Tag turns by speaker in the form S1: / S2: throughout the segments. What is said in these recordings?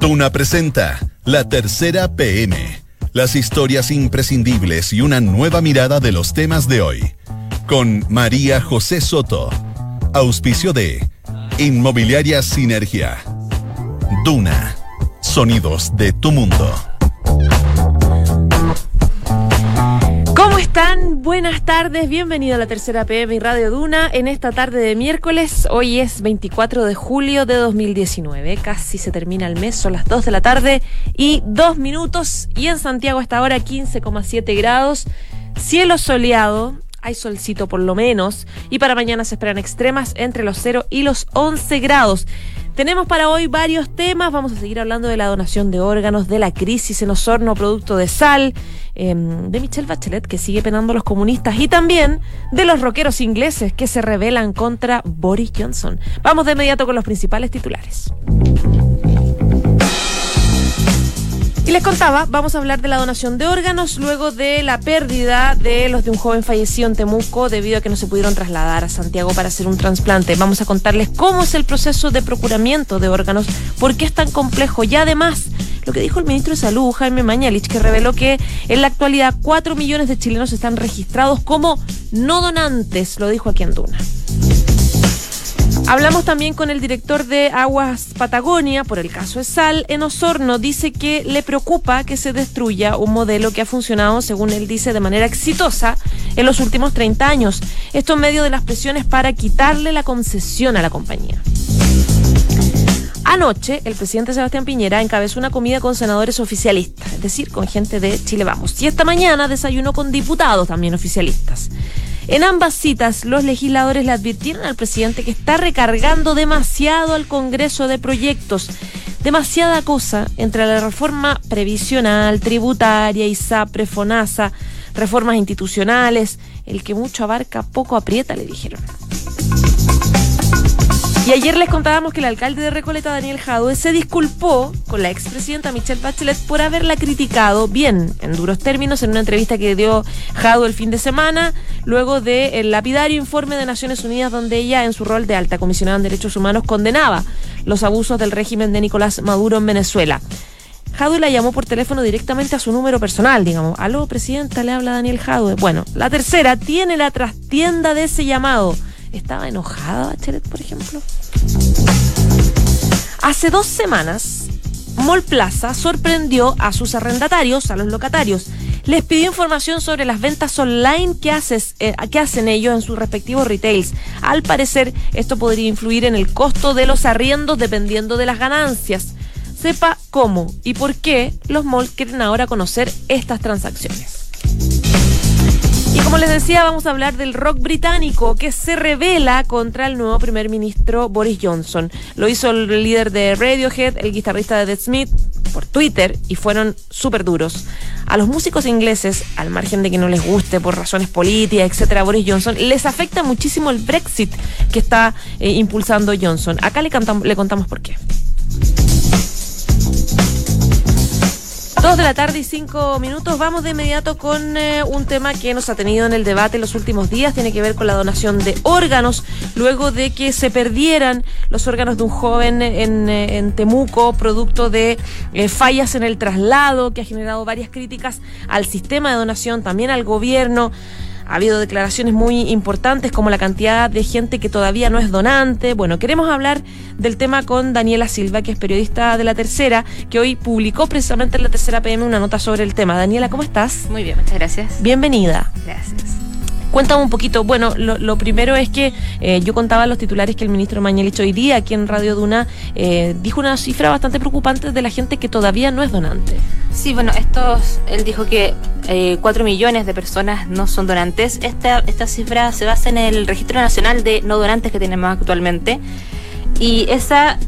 S1: Duna presenta La Tercera PM. Las historias imprescindibles y una nueva mirada de los temas de hoy. Con María José Soto. Auspicio de Inmobiliaria Sinergia. Duna. Sonidos de tu mundo.
S2: Buenas tardes, bienvenido a la tercera PM y Radio Duna en esta tarde de miércoles. Hoy es 24 de julio de 2019, casi se termina el mes, son las 2 de la tarde y 2 minutos y en Santiago hasta ahora 15,7 grados, cielo soleado, hay solcito por lo menos y para mañana se esperan extremas entre los 0 y los 11 grados. Tenemos para hoy varios temas. Vamos a seguir hablando de la donación de órganos, de la crisis en Osorno, producto de sal, em, de Michelle Bachelet, que sigue penando a los comunistas, y también de los rockeros ingleses que se rebelan contra Boris Johnson. Vamos de inmediato con los principales titulares. Y les contaba, vamos a hablar de la donación de órganos luego de la pérdida de los de un joven fallecido en Temuco debido a que no se pudieron trasladar a Santiago para hacer un trasplante. Vamos a contarles cómo es el proceso de procuramiento de órganos, por qué es tan complejo y además lo que dijo el ministro de Salud, Jaime Mañalich, que reveló que en la actualidad 4 millones de chilenos están registrados como no donantes, lo dijo aquí en Duna. Hablamos también con el director de Aguas Patagonia por el caso de Sal. En Osorno dice que le preocupa que se destruya un modelo que ha funcionado, según él dice, de manera exitosa en los últimos 30 años. Esto en medio de las presiones para quitarle la concesión a la compañía. Anoche, el presidente Sebastián Piñera encabezó una comida con senadores oficialistas, es decir, con gente de Chile Vamos. Y esta mañana desayunó con diputados también oficialistas. En ambas citas, los legisladores le advirtieron al presidente que está recargando demasiado al Congreso de proyectos, demasiada cosa entre la reforma previsional, tributaria, ISAPRE, FONASA, reformas institucionales, el que mucho abarca poco aprieta, le dijeron. Y ayer les contábamos que el alcalde de Recoleta, Daniel Jadue, se disculpó con la expresidenta Michelle Bachelet por haberla criticado bien, en duros términos, en una entrevista que dio Jadue el fin de semana, luego del lapidario informe de Naciones Unidas donde ella, en su rol de alta comisionada en derechos humanos, condenaba los abusos del régimen de Nicolás Maduro en Venezuela. Jadue la llamó por teléfono directamente a su número personal, digamos. Aló, presidenta, le habla Daniel Jadue. Bueno, la tercera tiene la trastienda de ese llamado ¿Estaba enojada Bachelet, por ejemplo? Hace dos semanas, Mall Plaza sorprendió a sus arrendatarios, a los locatarios. Les pidió información sobre las ventas online que, eh, que hacen ellos en sus respectivos retails. Al parecer, esto podría influir en el costo de los arriendos dependiendo de las ganancias. Sepa cómo y por qué los malls quieren ahora conocer estas transacciones. Y como les decía, vamos a hablar del rock británico que se revela contra el nuevo primer ministro Boris Johnson. Lo hizo el líder de Radiohead, el guitarrista de The Smith, por Twitter y fueron súper duros. A los músicos ingleses, al margen de que no les guste por razones políticas, etcétera, Boris Johnson, les afecta muchísimo el Brexit que está eh, impulsando Johnson. Acá le contamos por qué. Dos de la tarde y cinco minutos. Vamos de inmediato con eh, un tema que nos ha tenido en el debate en los últimos días. Tiene que ver con la donación de órganos. Luego de que se perdieran los órganos de un joven en, eh, Temuco, producto de eh, fallas en el traslado, que ha generado varias críticas al sistema de donación, también al gobierno. Ha habido declaraciones muy importantes como la cantidad de gente que todavía no es donante. Bueno, queremos hablar del tema con Daniela Silva, que es periodista de La Tercera, que hoy publicó precisamente en La Tercera PM una nota sobre el tema. Daniela, ¿cómo estás?
S3: Muy bien, muchas gracias.
S2: Bienvenida.
S3: Gracias.
S2: Cuéntame un poquito. Bueno, lo, primero es que eh, yo contaba los titulares que el ministro Mañalich hoy día aquí en Radio Duna eh, dijo una cifra bastante preocupante de la gente que todavía no es donante.
S3: Sí, bueno, estos, él dijo que eh, 4 millones de personas no son donantes. Esta, esta cifra se basa en el Registro Nacional de No Donantes que tenemos actualmente. Y esa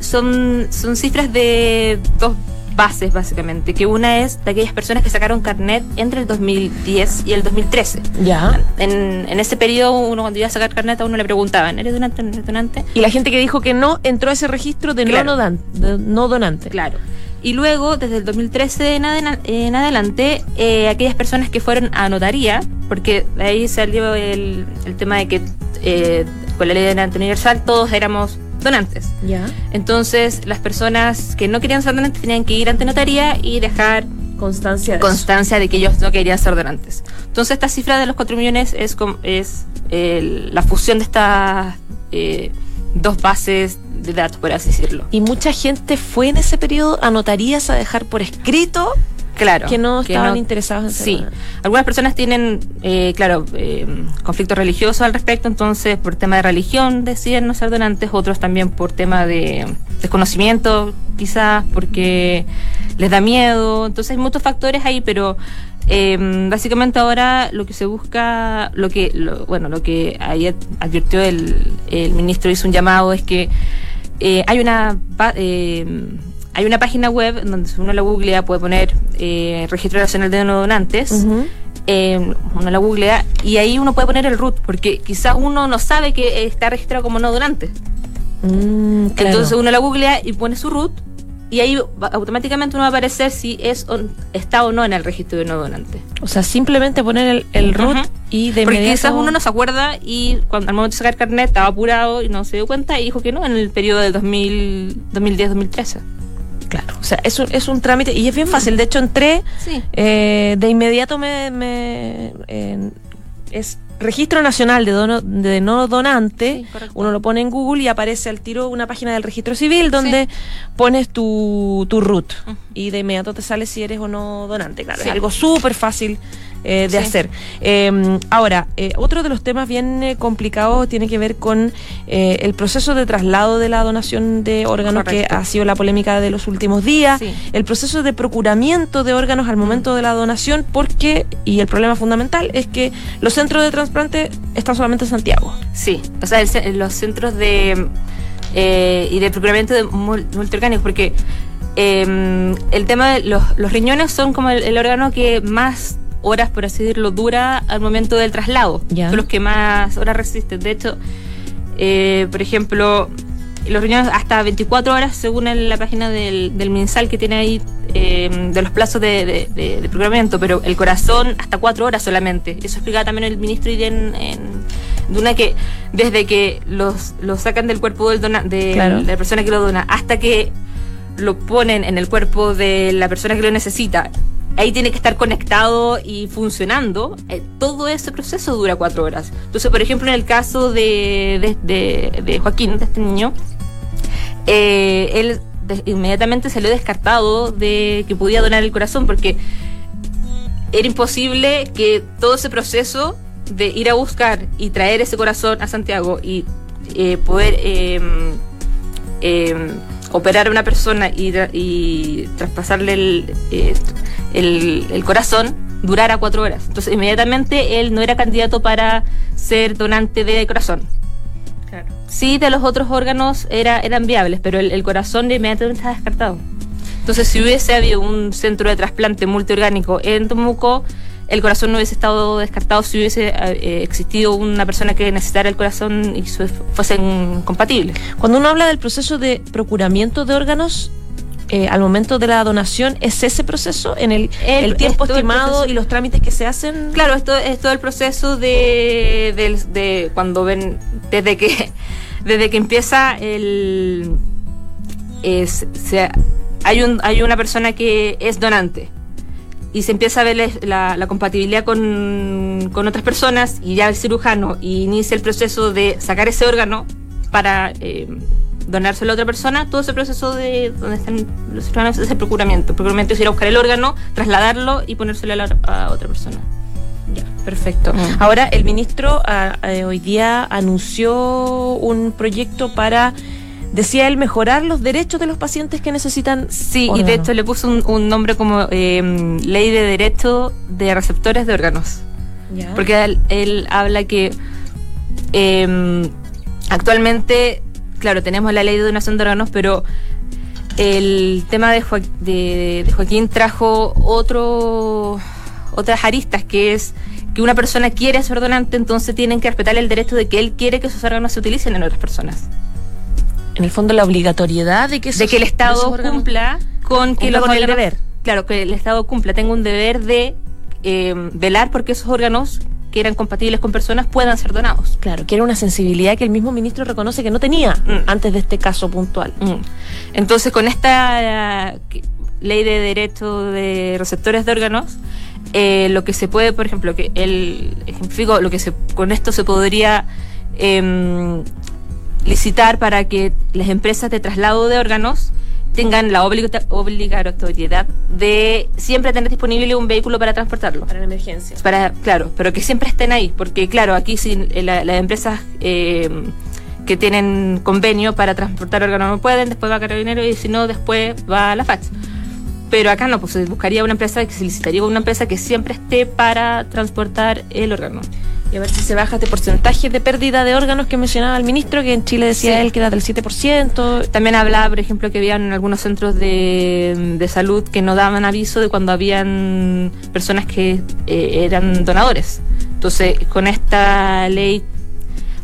S3: son, son cifras de dos bases, básicamente, que una es de aquellas personas que sacaron carnet entre el 2010 y el 2013.
S2: Ya.
S3: En, en ese periodo, uno cuando iba a sacar carnet, a uno le preguntaban, ¿eres donante? ¿Eres donante?
S2: Y la gente que dijo que no entró a ese registro de, no, donante, no donante.
S3: Claro. Y luego, desde el 2013 en, en adelante, eh, aquellas personas que fueron a notaría, porque de ahí salió el, el tema de que eh, con la ley de donante universal todos éramos donantes.
S2: Ya.
S3: Entonces, las personas que no querían ser donantes tenían que ir ante notaría y dejar
S2: Constancia de
S3: constancia de que ellos no querían ser donantes. Entonces, esta cifra de los 4 millones es, es la fusión de estas eh, dos bases de datos, por así decirlo.
S2: Y mucha gente fue en ese periodo a notarías a dejar por escrito
S3: Claro.
S2: que no estaban
S3: no-
S2: interesados en
S3: Sí, algunas personas tienen, eh, claro, eh, conflictos religiosos al respecto, entonces por tema de religión deciden no ser donantes, otros también por tema de desconocimiento, quizás porque les da miedo, entonces hay muchos factores ahí, pero eh, básicamente ahora lo que se busca, lo que, lo- bueno, lo que ayer advirtió el, el ministro hizo un llamado es que eh, hay una eh, hay una página web donde si uno la googlea puede poner eh, Registro Nacional de No Donantes. Eh, uno la googlea y ahí uno puede poner el root, porque quizás uno no sabe que está registrado como no donante.
S2: Mm, claro.
S3: Entonces uno la googlea y pone su root y ahí va- automáticamente uno va a aparecer si es o- está o no en el registro de no donante.
S2: O sea, simplemente poner el, el root y de
S3: Porque
S2: inmediato...
S3: quizás uno no se acuerda y cuando al momento de sacar carnet estaba apurado y no se dio cuenta y dijo que no en el periodo del 2000, 2010-2013.
S2: Claro, o sea, es un, es un trámite y es bien fácil. De hecho, entré,
S3: Sí.
S2: eh, de inmediato me... me eh, es Registro Nacional de, dono- de No Donante.
S3: Sí.
S2: Uno lo pone en Google y aparece al tiro una página del registro civil donde pones tu, tu root y de inmediato te sale si eres o no donante. Claro,
S3: Sí.
S2: es algo súper fácil eh, de
S3: Sí.
S2: hacer. Eh, ahora, eh, otro de los temas bien eh, complicados tiene que ver con eh, el proceso de traslado de la donación de órganos,
S3: Correcto.
S2: que ha sido la polémica de los últimos días.
S3: Sí.
S2: El proceso de procuramiento de órganos al momento de la donación, porque, y el problema fundamental es que los centros de trasplante están solamente en Santiago.
S3: Sí, o sea, el ce- los centros de eh, y de procuramiento de mul- multiorgánicos, porque eh, el tema de los, los riñones son como el, el órgano que más horas, por así decirlo, dura al momento del traslado. Son los que más horas resisten. De hecho, eh, por ejemplo, los riñones hasta 24 horas, según el- la página del, del MinSal que tiene ahí eh, de los plazos de, de, de- de procuramiento, pero el corazón hasta 4 horas solamente. Eso explicaba también el ministro y en, en Duna que desde que los, los sacan del cuerpo del dona, de,
S2: Claro.
S3: la persona que lo dona hasta que lo ponen en el cuerpo de la persona que lo necesita, ahí tiene que estar conectado y funcionando. eh, todo ese proceso dura cuatro horas. Entonces, por ejemplo, en el caso de, de, de- Joaquín, de este niño, eh, él inmediatamente salió descartado de que podía donar el corazón porque era imposible que todo ese proceso de ir a buscar y traer ese corazón a Santiago y eh, poder eh, eh, operar a una persona y, tra- y traspasarle el, eh, el, el corazón durara cuatro horas. Entonces, inmediatamente él no era candidato para ser donante de corazón. Sí, de los otros órganos era, eran viables, pero el, el corazón inmediatamente estaba descartado. Entonces, si hubiese habido un centro de trasplante multiorgánico en Temuco, el corazón no hubiese estado descartado si hubiese eh, existido una persona que necesitara el corazón y su- fuesen compatibles.
S2: Cuando uno habla del proceso de procuramiento de órganos, eh, al momento de la donación, ¿es ese proceso? ¿En el,
S3: El-
S2: el tiempo
S3: es todo el
S2: estimado y los trámites que se hacen?
S3: Claro, esto es todo el proceso de, de cuando ven, desde que, desde que empieza el, es, se- hay un, hay una persona que es donante y se empieza a ver la, la compatibilidad con, con otras personas y ya el cirujano inicia el proceso de sacar ese órgano para eh, donárselo a otra persona, todo ese proceso de donde están los cirujanos es el procuramiento. El procuramiento es ir a buscar el órgano, trasladarlo y ponérselo a, la- a otra persona.
S2: Ya, perfecto.
S3: Mm.
S2: Ahora, el ministro ah, eh, hoy día anunció un proyecto para, decía él, mejorar los derechos de los pacientes que necesitan.
S3: Sí, y de hecho le puso un, un nombre como eh, Ley de Derecho de Receptores de Órganos.
S2: Ya.
S3: Porque él, él habla que eh, actualmente, claro, tenemos la ley de donación de órganos, pero el tema de, de- de Joaquín trajo otro, otras aristas, que es que una persona quiere ser donante, entonces tienen que respetar el derecho de que él quiere que sus órganos se utilicen en otras personas.
S2: En el fondo, la obligatoriedad de que,
S3: de que el
S2: esos-
S3: Estado
S2: esos órganos-
S3: cumpla con que los
S2: el deber.
S3: Claro, que el Estado cumpla, tenga un deber de eh, velar porque esos órganos que eran compatibles con personas puedan ser donados.
S2: Claro, que era una sensibilidad que el mismo ministro reconoce que no tenía
S3: Mm.
S2: antes de este caso puntual.
S3: Mm. Entonces, con esta ley de derecho de receptores de órganos, eh, lo que se puede, por ejemplo, que el ejemplifico, lo que se, con esto se podría em, licitar para que las empresas de traslado de órganos tengan la obliga- obligatoriedad de siempre tener disponible un vehículo para transportarlo.
S2: Para la emergencia.
S3: Para, claro, pero que siempre estén ahí, porque claro, aquí si la- las empresas eh, que tienen convenio para transportar órganos no pueden, después va a Carabinero y si no, después va a la FACH. Pero acá no, pues se buscaría una empresa, que se licitaría una empresa que siempre esté para transportar el órgano.
S2: Y a ver si se baja este porcentaje de pérdida de órganos que mencionaba el ministro, que en Chile decía
S3: Sí.
S2: él que era del 7%.
S3: También hablaba, por ejemplo, que habían algunos centros de, de salud que no daban aviso de cuando habían personas que eh, eran donadores. Entonces, con esta ley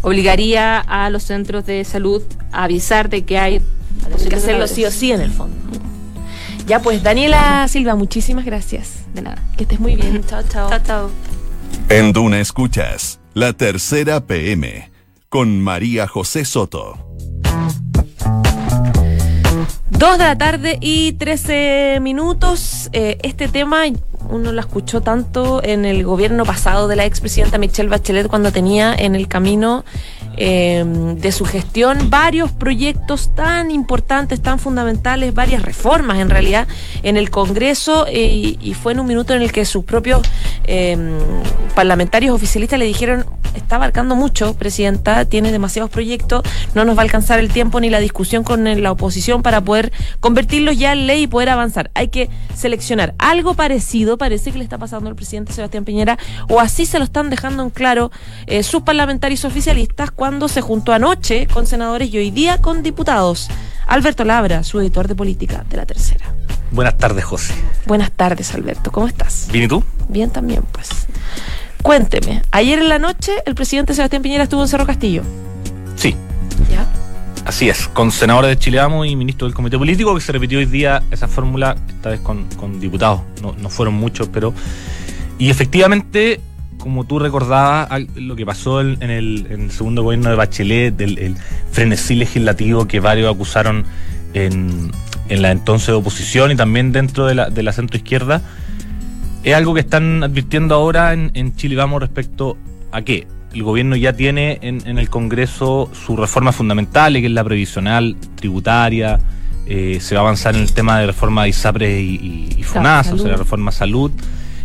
S3: obligaría a los centros de salud a avisar de que hay
S2: Hay que hacerlo sí o sí en el fondo. Ya pues, Daniela Silva, muchísimas gracias.
S3: De nada.
S2: Que estés muy bien. chao, chao.
S3: Chao, chao.
S1: En Duna Escuchas, la tercera PM, con María José Soto.
S2: Dos de la tarde y 13 minutos. Eh, este tema uno lo escuchó tanto en el gobierno pasado de la expresidenta Michelle Bachelet cuando tenía en el camino eh, de su gestión varios proyectos tan importantes, tan fundamentales, varias reformas en realidad en el Congreso eh, y, fue en un minuto en el que sus propios eh, parlamentarios oficialistas le dijeron está abarcando mucho, presidenta, tiene demasiados proyectos, no nos va a alcanzar el tiempo ni la discusión con eh, la oposición para poder convertirlos ya en ley y poder avanzar. Hay que seleccionar algo parecido, parece que le está pasando al presidente Sebastián Piñera, o así se lo están dejando en claro eh, sus parlamentarios oficialistas cuando se juntó anoche con senadores y hoy día con diputados. Alberto Labra, su editor de política de la tercera.
S4: Buenas tardes, José.
S2: Buenas tardes, Alberto, ¿cómo estás?
S4: ¿Bien y tú?
S2: Bien también, pues. Cuénteme, ayer en la noche el presidente Sebastián Piñera estuvo en Cerro Castillo.
S4: Sí,
S2: ¿Ya?
S4: así es. Con senadores de Chile Vamos y ministro del Comité Político, que se repitió hoy día esa fórmula, esta vez con, con diputados. No, no fueron muchos, pero. Y efectivamente, como tú recordabas, lo que pasó en, el, en el segundo gobierno de Bachelet, del el frenesí legislativo que varios acusaron en, en la entonces oposición y también dentro de la, de la centro izquierda, es algo que están advirtiendo ahora en, en Chile. Vamos respecto a qué. El gobierno ya tiene en, en el Congreso su reforma fundamental, que es la previsional, tributaria, eh, se va a avanzar en el tema de reforma de ISAPRE y, y, y FONASA, o sea, la reforma salud,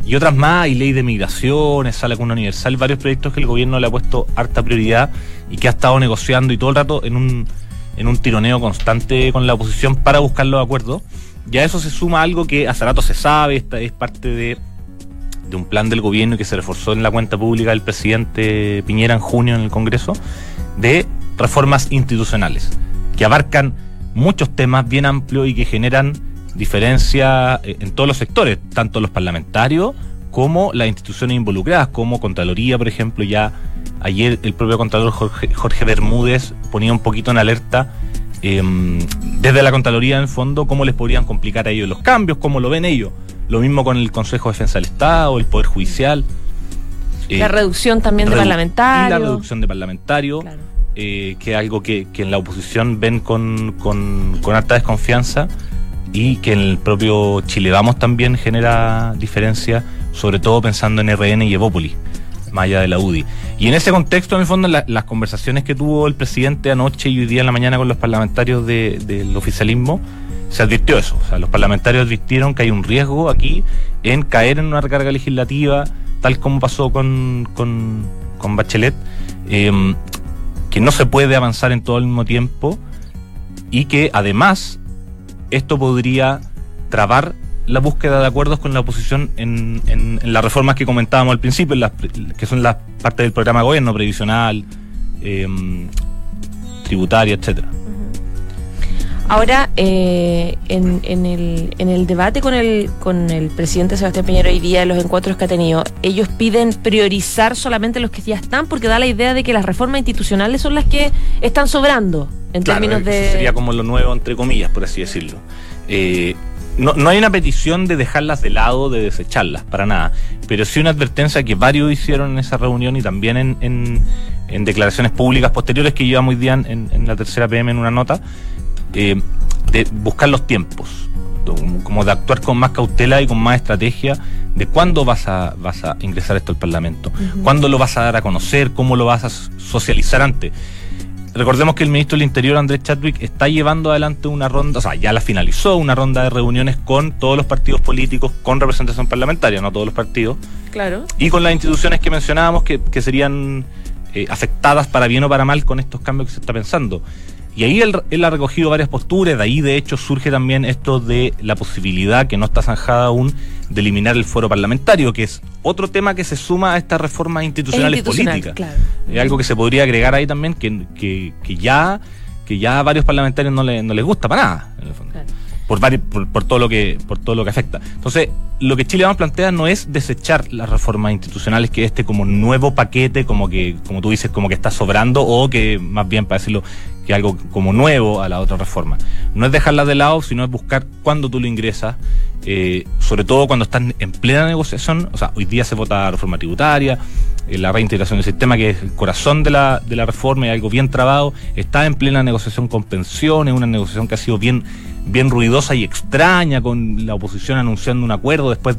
S4: y otras más, y ley de migraciones, sala con universal, varios proyectos que el gobierno le ha puesto harta prioridad y que ha estado negociando y todo el rato en un, en un tironeo constante con la oposición para buscar los acuerdos. Y a eso se suma algo que hace rato se sabe, esta es parte de, de un plan del gobierno que se reforzó en la cuenta pública del presidente Piñera en junio en el Congreso, de reformas institucionales, que abarcan muchos temas bien amplios y que generan diferencia eh, en todos los sectores, tanto los parlamentarios como las instituciones involucradas, como Contraloría, por ejemplo, ya ayer el propio Contralor Jorge, Jorge Bermúdez ponía un poquito en alerta eh, desde la Contraloría en el fondo cómo les podrían complicar a ellos los cambios, cómo lo ven ellos. Lo mismo con el Consejo de Defensa del Estado, el Poder Judicial. eh,
S2: la reducción también de parlamentarios.
S4: La reducción de parlamentarios,
S2: Claro.
S4: eh, que es algo que, que en la oposición ven con, con, con alta desconfianza y que en el propio Chile Vamos también genera diferencia, sobre todo pensando en RN y Evópolis, más allá de la UDI. Y en ese contexto, en el fondo, la- las conversaciones que tuvo el presidente anoche y hoy día en la mañana con los parlamentarios de- del oficialismo, se advirtió eso. O sea, los parlamentarios advirtieron que hay un riesgo aquí en caer en una recarga legislativa, tal como pasó con, con, con Bachelet, eh, que no se puede avanzar en todo al mismo tiempo y que además esto podría trabar la búsqueda de acuerdos con la oposición en, en- las reformas que comentábamos al principio, en las que son las partes del programa de gobierno, previsional, eh, tributaria, etcétera.
S2: Ahora, eh, en, en el, en el debate con el, con el presidente Sebastián Piñera hoy día, los encuentros que ha tenido, ellos piden priorizar solamente los que ya están, porque da la idea de que las reformas institucionales son las que están sobrando en
S4: Claro,
S2: términos
S4: eso
S2: de...
S4: sería como lo nuevo, entre comillas, por así decirlo. Eh, no, no hay una petición de dejarlas de lado, de desecharlas, para nada. Pero sí una advertencia que varios hicieron en esa reunión y también en, en, en declaraciones públicas posteriores que llevamos hoy día en, en la tercera PM en una nota, eh, de buscar los tiempos, como de actuar con más cautela y con más estrategia de cuándo vas a, vas a ingresar esto al Parlamento, cuándo lo vas a dar a conocer, cómo lo vas a socializar antes. Recordemos que el ministro del Interior, Andrés Chadwick, está llevando adelante una ronda, o sea, ya la finalizó, una ronda de reuniones con todos los partidos políticos con representación parlamentaria, no todos los partidos.
S2: Claro.
S4: Y con las instituciones que mencionábamos que, que serían eh, afectadas para bien o para mal con estos cambios que se está pensando. Y ahí él, él, ha recogido varias posturas, de ahí de hecho surge también esto de la posibilidad, que no está zanjada aún, de eliminar el foro parlamentario, que es otro tema que se suma a estas reformas institucionales
S2: Institucional,
S4: políticas.
S2: claro.
S4: Es algo que se podría agregar ahí también, que, que, que ya que ya a varios parlamentarios no, le, no les gusta para nada, en el fondo.
S2: Claro.
S4: Por, vari- por, por todo lo que por todo lo que afecta. Entonces, lo que Chile Vamos plantea no es desechar las reformas institucionales que este como nuevo paquete, como que, como tú dices, como que está sobrando, o que más bien para decirlo, que algo como nuevo a la otra reforma. No es dejarla de lado, sino es buscar cuándo tú lo ingresas, eh, sobre todo cuando están en plena negociación. O sea, hoy día se vota la reforma tributaria, eh, la reintegración del sistema, que es el corazón de la, de la reforma y algo bien trabado, está en plena negociación con pensiones, una negociación que ha sido bien, bien ruidosa y extraña, con la oposición anunciando un acuerdo, después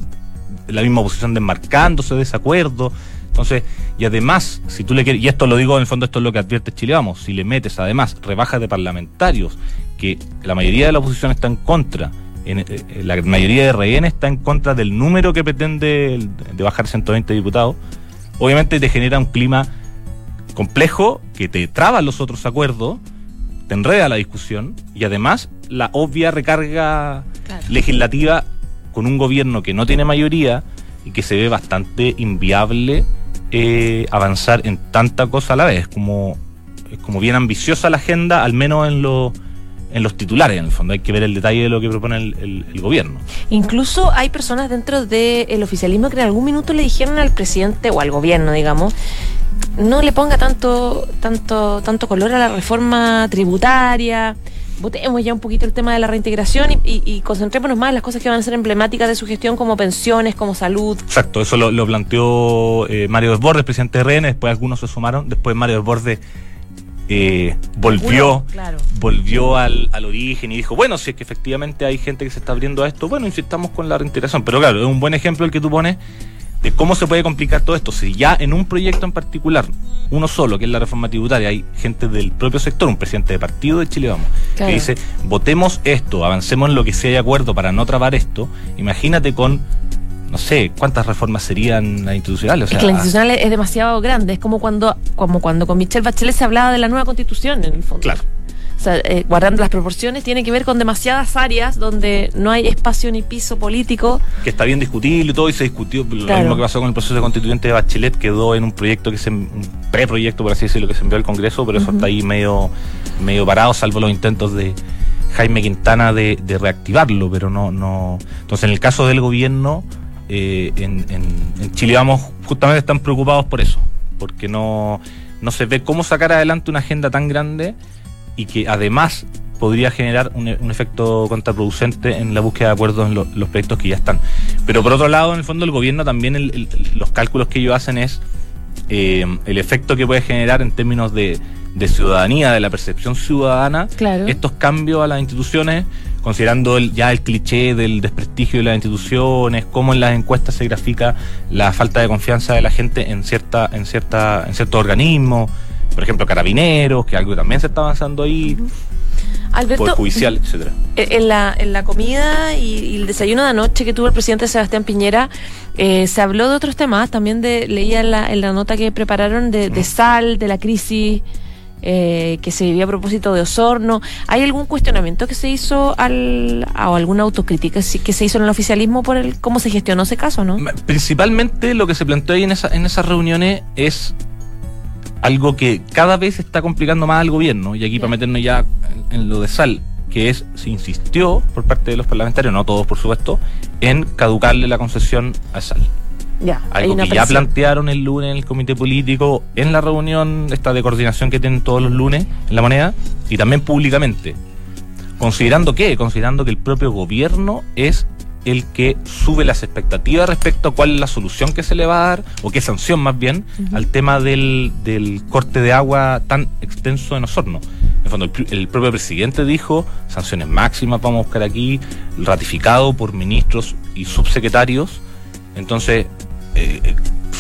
S4: la misma oposición desmarcándose de ese acuerdo. Entonces, y además, si tú le quieres, y esto lo digo en el fondo, esto es lo que advierte Chile Vamos, si le metes además rebajas de parlamentarios, que la mayoría de la oposición está en contra, en, eh, la mayoría de RN está en contra del número que pretende de bajar 120 diputados, obviamente te genera un clima complejo que te traba los otros acuerdos, te enreda la discusión y además la obvia recarga
S2: Claro.
S4: legislativa con un gobierno que no tiene mayoría y que se ve bastante inviable eh, avanzar en tanta cosa a la vez. Como, es como bien ambiciosa la agenda, al menos en, lo- en los titulares, en el fondo. Hay que ver el detalle de lo que propone el, el- el gobierno.
S2: Incluso hay personas dentro del oficialismo que en algún minuto le dijeron al presidente o al gobierno, digamos, no le ponga tanto, tanto, tanto color a la reforma tributaria. Votemos ya un poquito el tema de la reintegración y, y- y concentrémonos más en las cosas que van a ser emblemáticas de su gestión, como pensiones, como salud.
S4: Exacto, eso lo, lo planteó eh, Mario Desbordes, presidente de RN, después algunos se sumaron, después Mario Desbordes eh, volvió,
S2: Uno, claro.
S4: volvió al, al origen y dijo, bueno, si es que efectivamente hay gente que se está abriendo a esto, bueno, insistamos con la reintegración. Pero claro, es un buen ejemplo el que tú pones de cómo se puede complicar todo esto. Si ya en un proyecto en particular, uno solo, que es la reforma tributaria, hay gente del propio sector, un presidente de partido de Chile Vamos,
S2: Claro.
S4: que dice, votemos esto, avancemos en lo que sea de acuerdo para no trabar esto, imagínate con, no sé, cuántas reformas serían las institucionales. O sea,
S2: es que la institucional es, es demasiado grande, es como cuando, como cuando con Michelle Bachelet se hablaba de la nueva constitución, en el fondo.
S4: Claro.
S2: Sea, eh, guardando las proporciones, tiene que ver con demasiadas áreas donde no hay espacio ni piso político.
S4: que está bien discutible y todo, y se discutió lo mismo que pasó con el proceso constituyente de Bachelet, quedó en un proyecto que se, un preproyecto, por así decirlo, que se envió al Congreso, pero eso está ahí medio, medio parado, salvo los intentos de Jaime Quintana de, de reactivarlo, pero no, no. Entonces, en el caso del gobierno, eh, en, en- en Chile vamos, justamente están preocupados por eso, porque no, no se ve cómo sacar adelante una agenda tan grande y que además podría generar un, un efecto contraproducente en la búsqueda de acuerdos en lo- los proyectos que ya están. Pero por otro lado, en el fondo, el gobierno también, el- el- los cálculos que ellos hacen es eh, el efecto que puede generar en términos de, de ciudadanía, de la percepción ciudadana,
S2: Claro.
S4: estos cambios a las instituciones, considerando el- ya el cliché del desprestigio de las instituciones, cómo en las encuestas se grafica la falta de confianza de la gente en cierta, en cierta, en ciertos organismos, por ejemplo, carabineros, que algo también se está avanzando ahí,
S2: Alberto,
S4: poder judicial, etcétera.
S2: en la, en la comida y, y el desayuno de anoche que tuvo el presidente Sebastián Piñera, eh, se habló de otros temas, también de, leía en la, en la nota que prepararon de, de sal, de la crisis eh, que se vivía a propósito de Osorno. ¿Hay algún cuestionamiento que se hizo al, o alguna autocrítica que se hizo en el oficialismo por el cómo se gestionó ese caso, no?
S4: Principalmente lo que se planteó ahí en, esa- en esas reuniones es algo que cada vez está complicando más al gobierno, y aquí para meternos ya en, lo de sal, que es, se insistió por parte de los parlamentarios, no todos por supuesto, en caducarle la concesión a sal.
S2: Ya,
S4: Algo que ya plantearon el lunes en el comité político, en la reunión esta de coordinación que tienen todos los lunes en la moneda, y también públicamente. Considerando qué? Considerando que el propio gobierno es el que sube las expectativas respecto a cuál es la solución que se le va a dar, o qué sanción más bien, al tema del, del, corte de agua tan extenso en Osorno. En fondo, el, el, propio presidente dijo, sanciones máximas vamos a buscar aquí, ratificado por ministros y subsecretarios. Entonces, eh,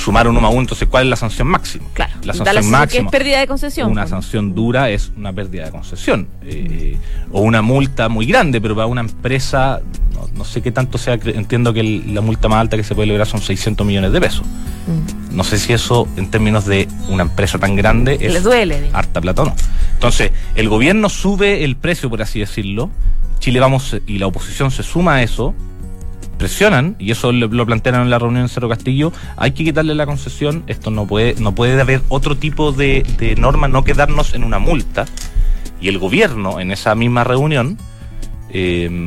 S4: sumar uno más uno, entonces, ¿cuál es la sanción máxima?
S2: Claro,
S4: la
S2: sanción la máxima. Que es pérdida de concesión.
S4: Una sanción dura es una pérdida de concesión. Eh, o una multa muy grande, pero para una empresa, no, no sé qué tanto sea, entiendo que el, la multa más alta que se puede lograr son 600 millones de pesos. Mm. No sé si eso, en términos de una empresa tan grande, es
S2: Le duele.
S4: harta plata o no. Entonces, el gobierno sube el precio, por así decirlo. Chile vamos y la oposición se suma a eso presionan, y eso lo, lo, plantearon en la reunión en Cerro Castillo, hay que quitarle la concesión, esto no puede, no puede haber otro tipo de, de norma, no quedarnos en una multa. Y el gobierno, en esa misma reunión, eh,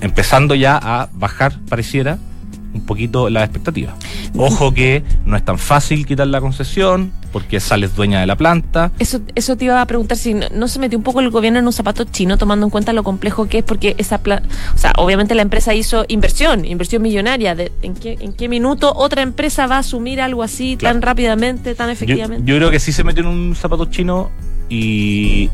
S4: empezando ya a bajar, pareciera, un poquito la expectativa. Ojo que no es tan fácil quitar la concesión porque sales dueña de la planta.
S2: Eso, eso te iba a preguntar si no, no, se metió un poco el gobierno en un zapato chino tomando en cuenta lo complejo que es porque esa planta, o sea, obviamente la empresa hizo inversión, inversión millonaria. De, ¿en, qué, ¿En qué minuto otra empresa va a asumir algo así claro. tan rápidamente, tan efectivamente?
S4: Yo, yo creo que sí se metió en un zapato chino y,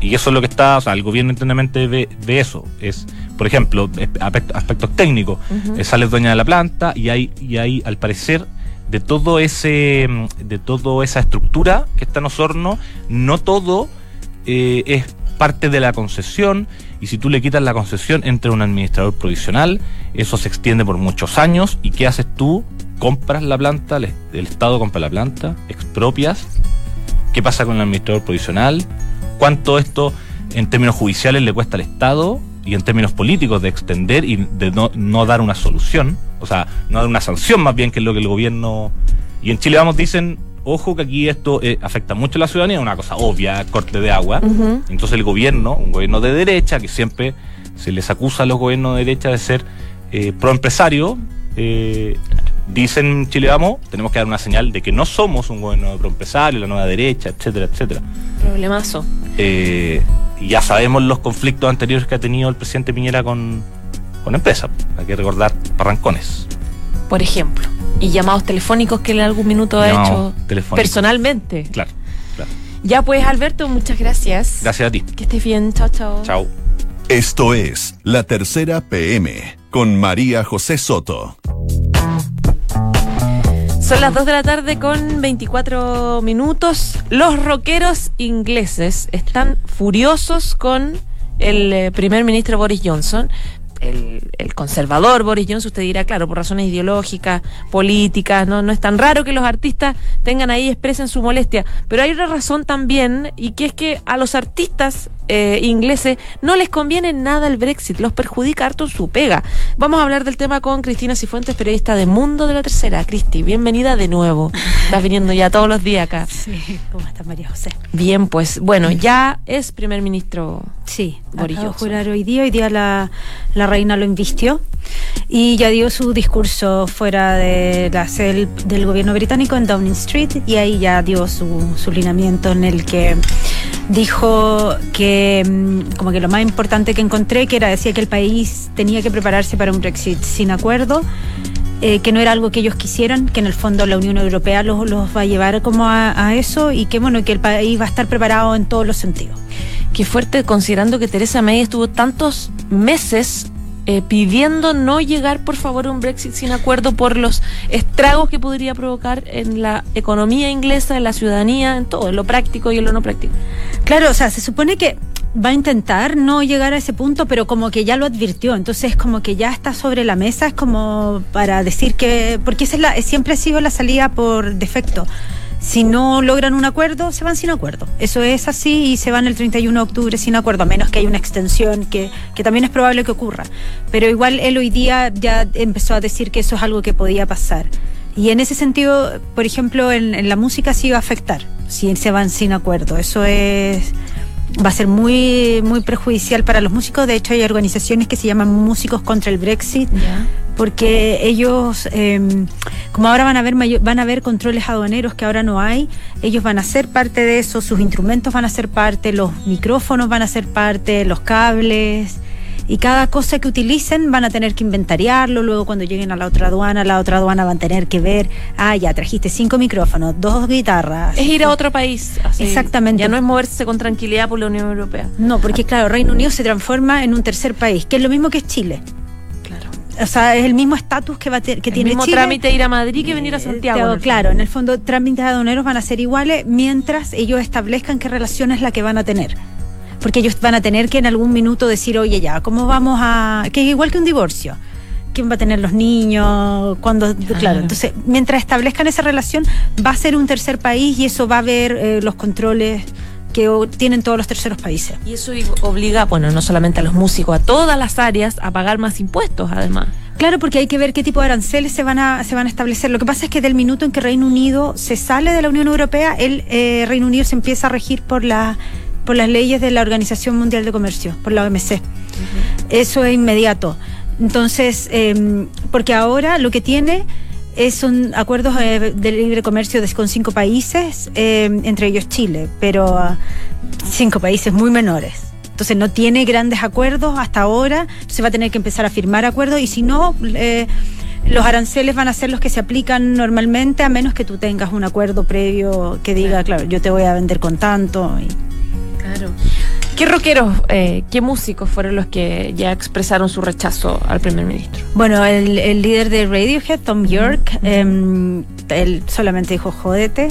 S4: y eso es lo que está, o sea, el gobierno internamente ve, ve eso. Es, por ejemplo, aspectos, aspectos técnicos. Uh -huh. sales dueña de la planta y hay, y hay, al parecer, de todo ese, de toda esa estructura que está en Osorno, no todo eh, es parte de la concesión y si tú le quitas la concesión entre un administrador provisional, eso se extiende por muchos años y ¿qué haces tú? Compras la planta, el, el Estado compra la planta, expropias, ¿qué pasa con el administrador provisional? ¿Cuánto esto en términos judiciales le cuesta al Estado y en términos políticos de extender y de no, no, dar una solución, o sea, no dar una sanción más bien que es lo que el gobierno... Y en Chile vamos dicen, ojo que aquí esto eh, afecta mucho a la ciudadanía, una cosa obvia, corte de agua. Uh -huh. Entonces el gobierno, un gobierno de derecha, que siempre se les acusa a los gobiernos de derecha de ser eh, proempresario, eh, dicen en Chile Vamos, tenemos que dar una señal de que no somos un gobierno proempresario, la nueva derecha, etcétera, etcétera.
S2: Problemazo.
S4: Eh, y ya sabemos los conflictos anteriores que ha tenido el presidente Piñera con, con empresas. Hay que recordar Parrancones.
S2: Por ejemplo. Y llamados telefónicos que en algún minuto ha hecho personalmente.
S4: Claro, claro.
S2: Ya pues, Alberto, muchas gracias.
S4: Gracias a ti.
S2: Que estés bien. Chao, chao.
S4: Chao.
S1: Esto es La Tercera PM con María José Soto.
S2: Son las 2 de la tarde con 24 minutos. Los rockeros ingleses están furiosos con el eh, primer ministro Boris Johnson. El, conservador Boris Johnson, usted dirá, claro, por razones ideológicas, políticas, ¿no? no es tan raro que los artistas tengan ahí, expresen su molestia. Pero hay una razón también, y que es que a los artistas eh, ingleses no les conviene nada el Brexit, los perjudica harto su pega. Vamos a hablar del tema con Cristina Cifuentes, periodista de Mundo de la Tercera. Cristi, bienvenida de nuevo. Estás viniendo ya todos los días acá.
S5: Sí, ¿cómo estás, María José?
S2: Bien, pues bueno, ya es primer ministro.
S5: Sí, jurar hoy día, hoy día la, la reina lo invistió y ya dio su discurso fuera de la sede del gobierno británico en Downing Street y ahí ya dio su, su lineamiento en el que dijo que mm, como que lo más importante que encontré que era decía que el país tenía que prepararse para un Brexit sin acuerdo eh, que no era algo que ellos quisieran, que en el fondo la Unión Europea los, los va a llevar como a, a, eso y que bueno que el país va a estar preparado en todos los sentidos.
S2: Qué fuerte considerando que Teresa May estuvo tantos meses eh, pidiendo no llegar, por favor, a un Brexit sin acuerdo por los estragos que podría provocar en la economía inglesa, en la ciudadanía, en todo, en lo práctico y en lo no práctico.
S5: Claro, o sea, se supone que va a intentar no llegar a ese punto, pero como que ya lo advirtió, entonces como que ya está sobre la mesa, es como para decir que, porque esa es la, siempre ha sido la salida por defecto. Si no logran un acuerdo, se van sin acuerdo. Eso es así y se van el 31 de octubre sin acuerdo, a menos que haya una extensión que, que también es probable que ocurra. Pero igual él hoy día ya empezó a decir que eso es algo que podía pasar. Y en ese sentido, por ejemplo, en, en la música sí va a afectar si se van sin acuerdo. Eso es va a ser muy, muy perjudicial para los músicos. De hecho, hay organizaciones que se llaman Músicos contra el Brexit, porque ellos, em, como ahora van a, haber van a haber controles aduaneros que ahora no hay, ellos van a ser parte de eso, sus instrumentos van a ser parte, los micrófonos van a ser parte, los cables y cada cosa que utilicen van a tener que inventariarlo, luego cuando lleguen a la otra aduana, la otra aduana van a tener que ver, ah, ya trajiste cinco micrófonos, dos guitarras.
S2: Es ir a otro país.
S5: Exactamente.
S2: Ya no es moverse con tranquilidad por la Unión Europea.
S5: No, porque claro, Reino Unido se transforma en un tercer país, que es lo mismo que es Chile.
S2: Claro.
S5: O sea, es el mismo estatus que, va que tiene Chile. mismo
S2: trámite ir a Madrid que venir a Santiago.
S5: claro, en el fondo trámites aduaneros van a ser iguales mientras ellos establezcan qué relación es la que van a tener porque ellos van a tener que en algún minuto decir, oye, ya, ¿cómo vamos a...? que es igual que un divorcio. ¿Quién va a tener los niños? cuando Claro, entonces, mientras establezcan esa relación, va a ser un tercer país y eso va a ver eh, los controles que tienen todos los terceros países.
S2: Y eso obliga, bueno, no solamente a los músicos, a todas las áreas a pagar más impuestos, además.
S5: Claro, porque hay que ver qué tipo de aranceles se van a, se van a establecer. Lo que pasa es que del minuto en que Reino Unido se sale de la Unión Europea, el eh, Reino Unido se empieza a regir por la por las leyes de la Organización Mundial de Comercio, por la OMC. Eso es inmediato. Entonces, em, porque ahora lo que tiene es son acuerdos eh, de libre comercio con cinco países, em, entre ellos Chile, pero ah, cinco países muy menores. Entonces no tiene grandes acuerdos hasta ahora, se va a tener que empezar a firmar acuerdos y si no, eh, los aranceles van a ser los que se aplican normalmente a menos que tú tengas un acuerdo previo que diga, claro, yo te voy a vender con tanto. Y,
S2: Claro. ¿Qué rockeros, eh, qué músicos fueron los que ya expresaron su rechazo al primer ministro?
S5: Bueno, el, líder de Radiohead, Tom York, em, él solamente dijo jodete.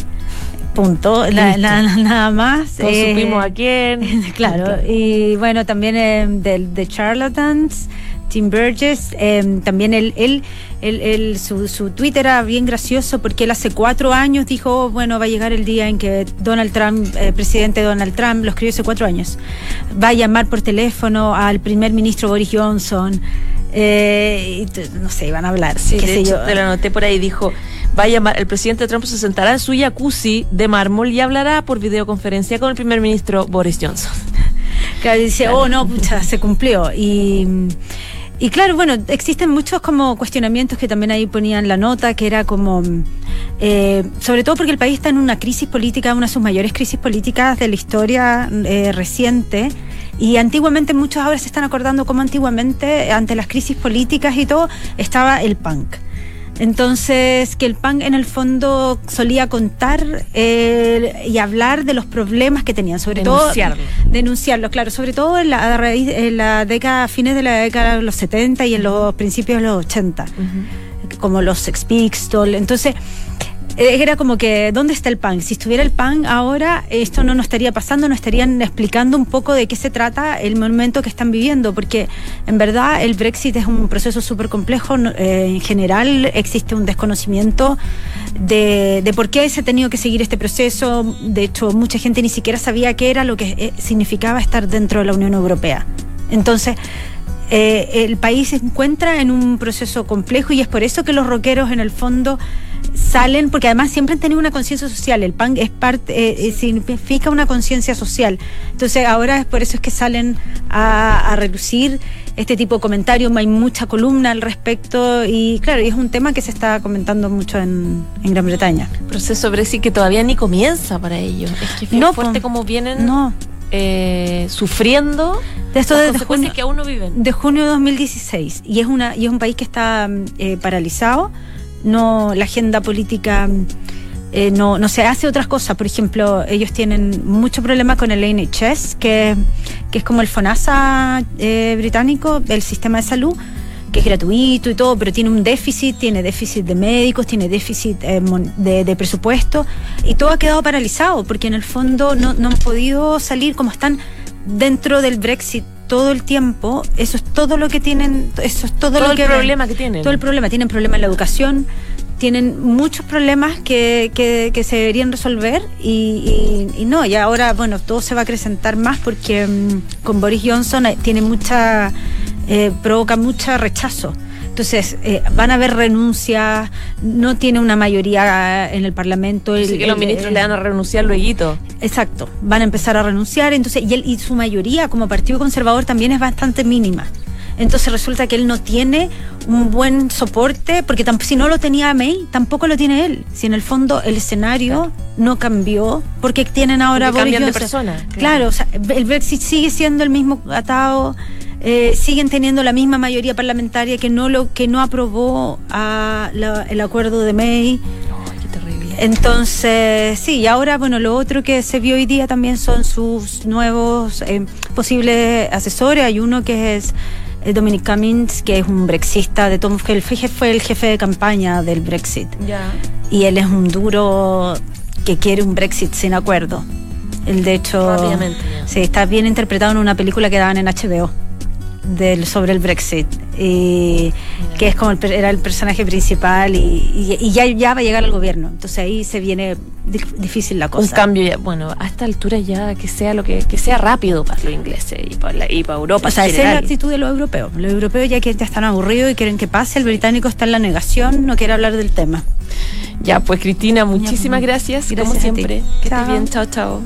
S5: Punto, nada más.
S2: No eh, supimos a quién.
S5: Claro, y bueno, también em, del de Charlatans, Tim Burgess, em, también él, él, su, su Twitter era bien gracioso porque él hace cuatro años dijo, bueno, va a llegar el día en que Donald Trump, eh, presidente Donald Trump, lo escribió hace cuatro años, va a llamar por teléfono al primer ministro Boris Johnson. Eh, y, no sé, van a hablar.
S2: Sí, de yo. te lo anoté por ahí, dijo, va a llamar, el presidente Trump se sentará en su jacuzzi de mármol y hablará por videoconferencia con el primer ministro Boris Johnson.
S5: Que dice, oh no, pucha, se cumplió. Y y claro, bueno, existen muchos como cuestionamientos que también ahí ponían la nota, que era como, eh, sobre todo porque el país está en una crisis política, una de sus mayores crisis políticas de la historia eh, reciente. Y antiguamente, muchos ahora se están acordando como antiguamente, ante las crisis políticas y todo, estaba el punk. Entonces, que el PAN en el fondo solía contar eh, y hablar de los problemas que tenían, sobre todo. Denunciarlos, claro, sobre todo en la, raíz, en la década, fines de la década de los 70 y en los principios de los 80, como los Sex Pistols. Entonces, era como que, ¿dónde está el pan? Si estuviera el pan ahora, esto no nos estaría pasando, nos estarían explicando un poco de qué se trata el momento que están viviendo, porque en verdad el Brexit es un proceso súper complejo. Eh, en general existe un desconocimiento de, de, por qué se ha tenido que seguir este proceso. De hecho, mucha gente ni siquiera sabía qué era lo que eh, significaba estar dentro de la Unión Europea. Entonces, el país se encuentra en un proceso complejo y es por eso que los rockeros en el fondo salen, porque además siempre han tenido una conciencia social, el PAN es parte, eh, eh, significa una conciencia social. Entonces ahora es por eso es que salen a, reducir este tipo de comentarios, hay mucha columna al respecto y claro, y es un tema que se está comentando mucho en, Gran Bretaña.
S2: Proceso Brexit que todavía ni comienza para ellos. Es que no, fuerte como vienen
S5: no.
S2: Eh, sufriendo
S5: de esto de junio,
S2: que aún no viven.
S5: De junio de 2016 y es una y es un país que está paralizado no la agenda política eh, no, no se hace otras cosas. Por ejemplo, ellos tienen mucho problema con el NHS, que, que es como el FONASA eh, británico, el sistema de salud, que es gratuito y todo, pero tiene un déficit, tiene déficit de médicos, tiene déficit eh, de, de, presupuesto, y todo ha quedado paralizado, porque en el fondo no, no han podido salir como están dentro del Brexit todo el tiempo, eso es todo lo que tienen, eso es todo, lo
S2: el problema que tienen.
S5: Todo el problema, tienen problemas en la educación, tienen muchos problemas que, que, se deberían resolver y, no, y ahora, bueno, todo se va a acrecentar más porque mm, con Boris Johnson tiene mucha, eh, provoca mucho rechazo. Entonces, eh, van a haber renuncias, no tiene una mayoría en el Parlamento.
S2: Así que los ministros le van a renunciar luego.
S5: Exacto, van a empezar a renunciar, entonces, y, él, y su mayoría como Partido Conservador también es bastante mínima. Entonces resulta que él no tiene un buen soporte, porque si no lo tenía May, tampoco lo tiene él. Si en el fondo el escenario no cambió, porque tienen ahora
S2: porque cambian de persona.
S5: Claro, o sea, el Brexit sigue siendo el mismo atado. Eh, siguen teniendo la misma mayoría parlamentaria que no lo que no aprobó a el acuerdo de May. Entonces, sí, y ahora, bueno, lo otro que se vio hoy día también son sus nuevos eh, posibles asesores. Hay uno que es eh, Dominic Cummings, que es un brexista de Tom el fue el jefe de campaña del Brexit. Y él es un duro que quiere un Brexit sin acuerdo. Él de hecho sí, está bien interpretado en una película que daban en HBO del, sobre el Brexit, y, que es como el, era el personaje principal y, ya, ya va a llegar al gobierno. Entonces ahí se viene difícil la cosa.
S2: Un cambio ya, bueno, a esta altura ya que sea lo que, que sea rápido para los ingleses y para, y para Europa.
S5: O sea, esa es la actitud de los europeos. Los europeos ya, que ya están aburridos y quieren que pase, el británico está en la negación, no quiere hablar del tema.
S2: Ya, pues Cristina, muchísimas gracias, gracias como siempre. Que estés bien, chao, chao.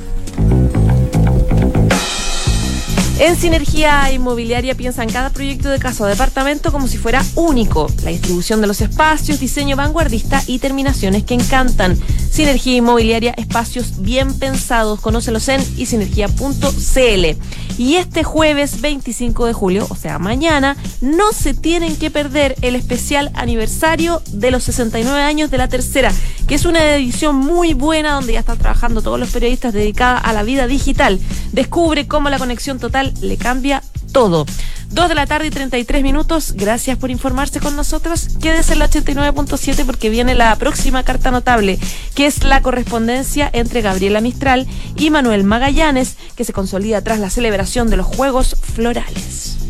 S2: En Sinergia Inmobiliaria piensan cada proyecto de casa o departamento como si fuera único. La distribución de los espacios, diseño vanguardista y terminaciones que encantan. Sinergia Inmobiliaria, espacios bien pensados. Conócelos en isinergia.cl. Y este jueves 25 de julio, o sea, mañana, no se tienen que perder el especial aniversario de los 69 años de la tercera, que es una edición muy buena donde ya están trabajando todos los periodistas dedicada a la vida digital. Descubre cómo la conexión total le cambia todo. Dos de la tarde y 33 minutos. Gracias por informarse con nosotros. Quédese en la 89.7 porque viene la próxima carta notable, que es la correspondencia entre Gabriela Mistral y Manuel Magallanes, que se consolida tras la celebración de los Juegos Florales.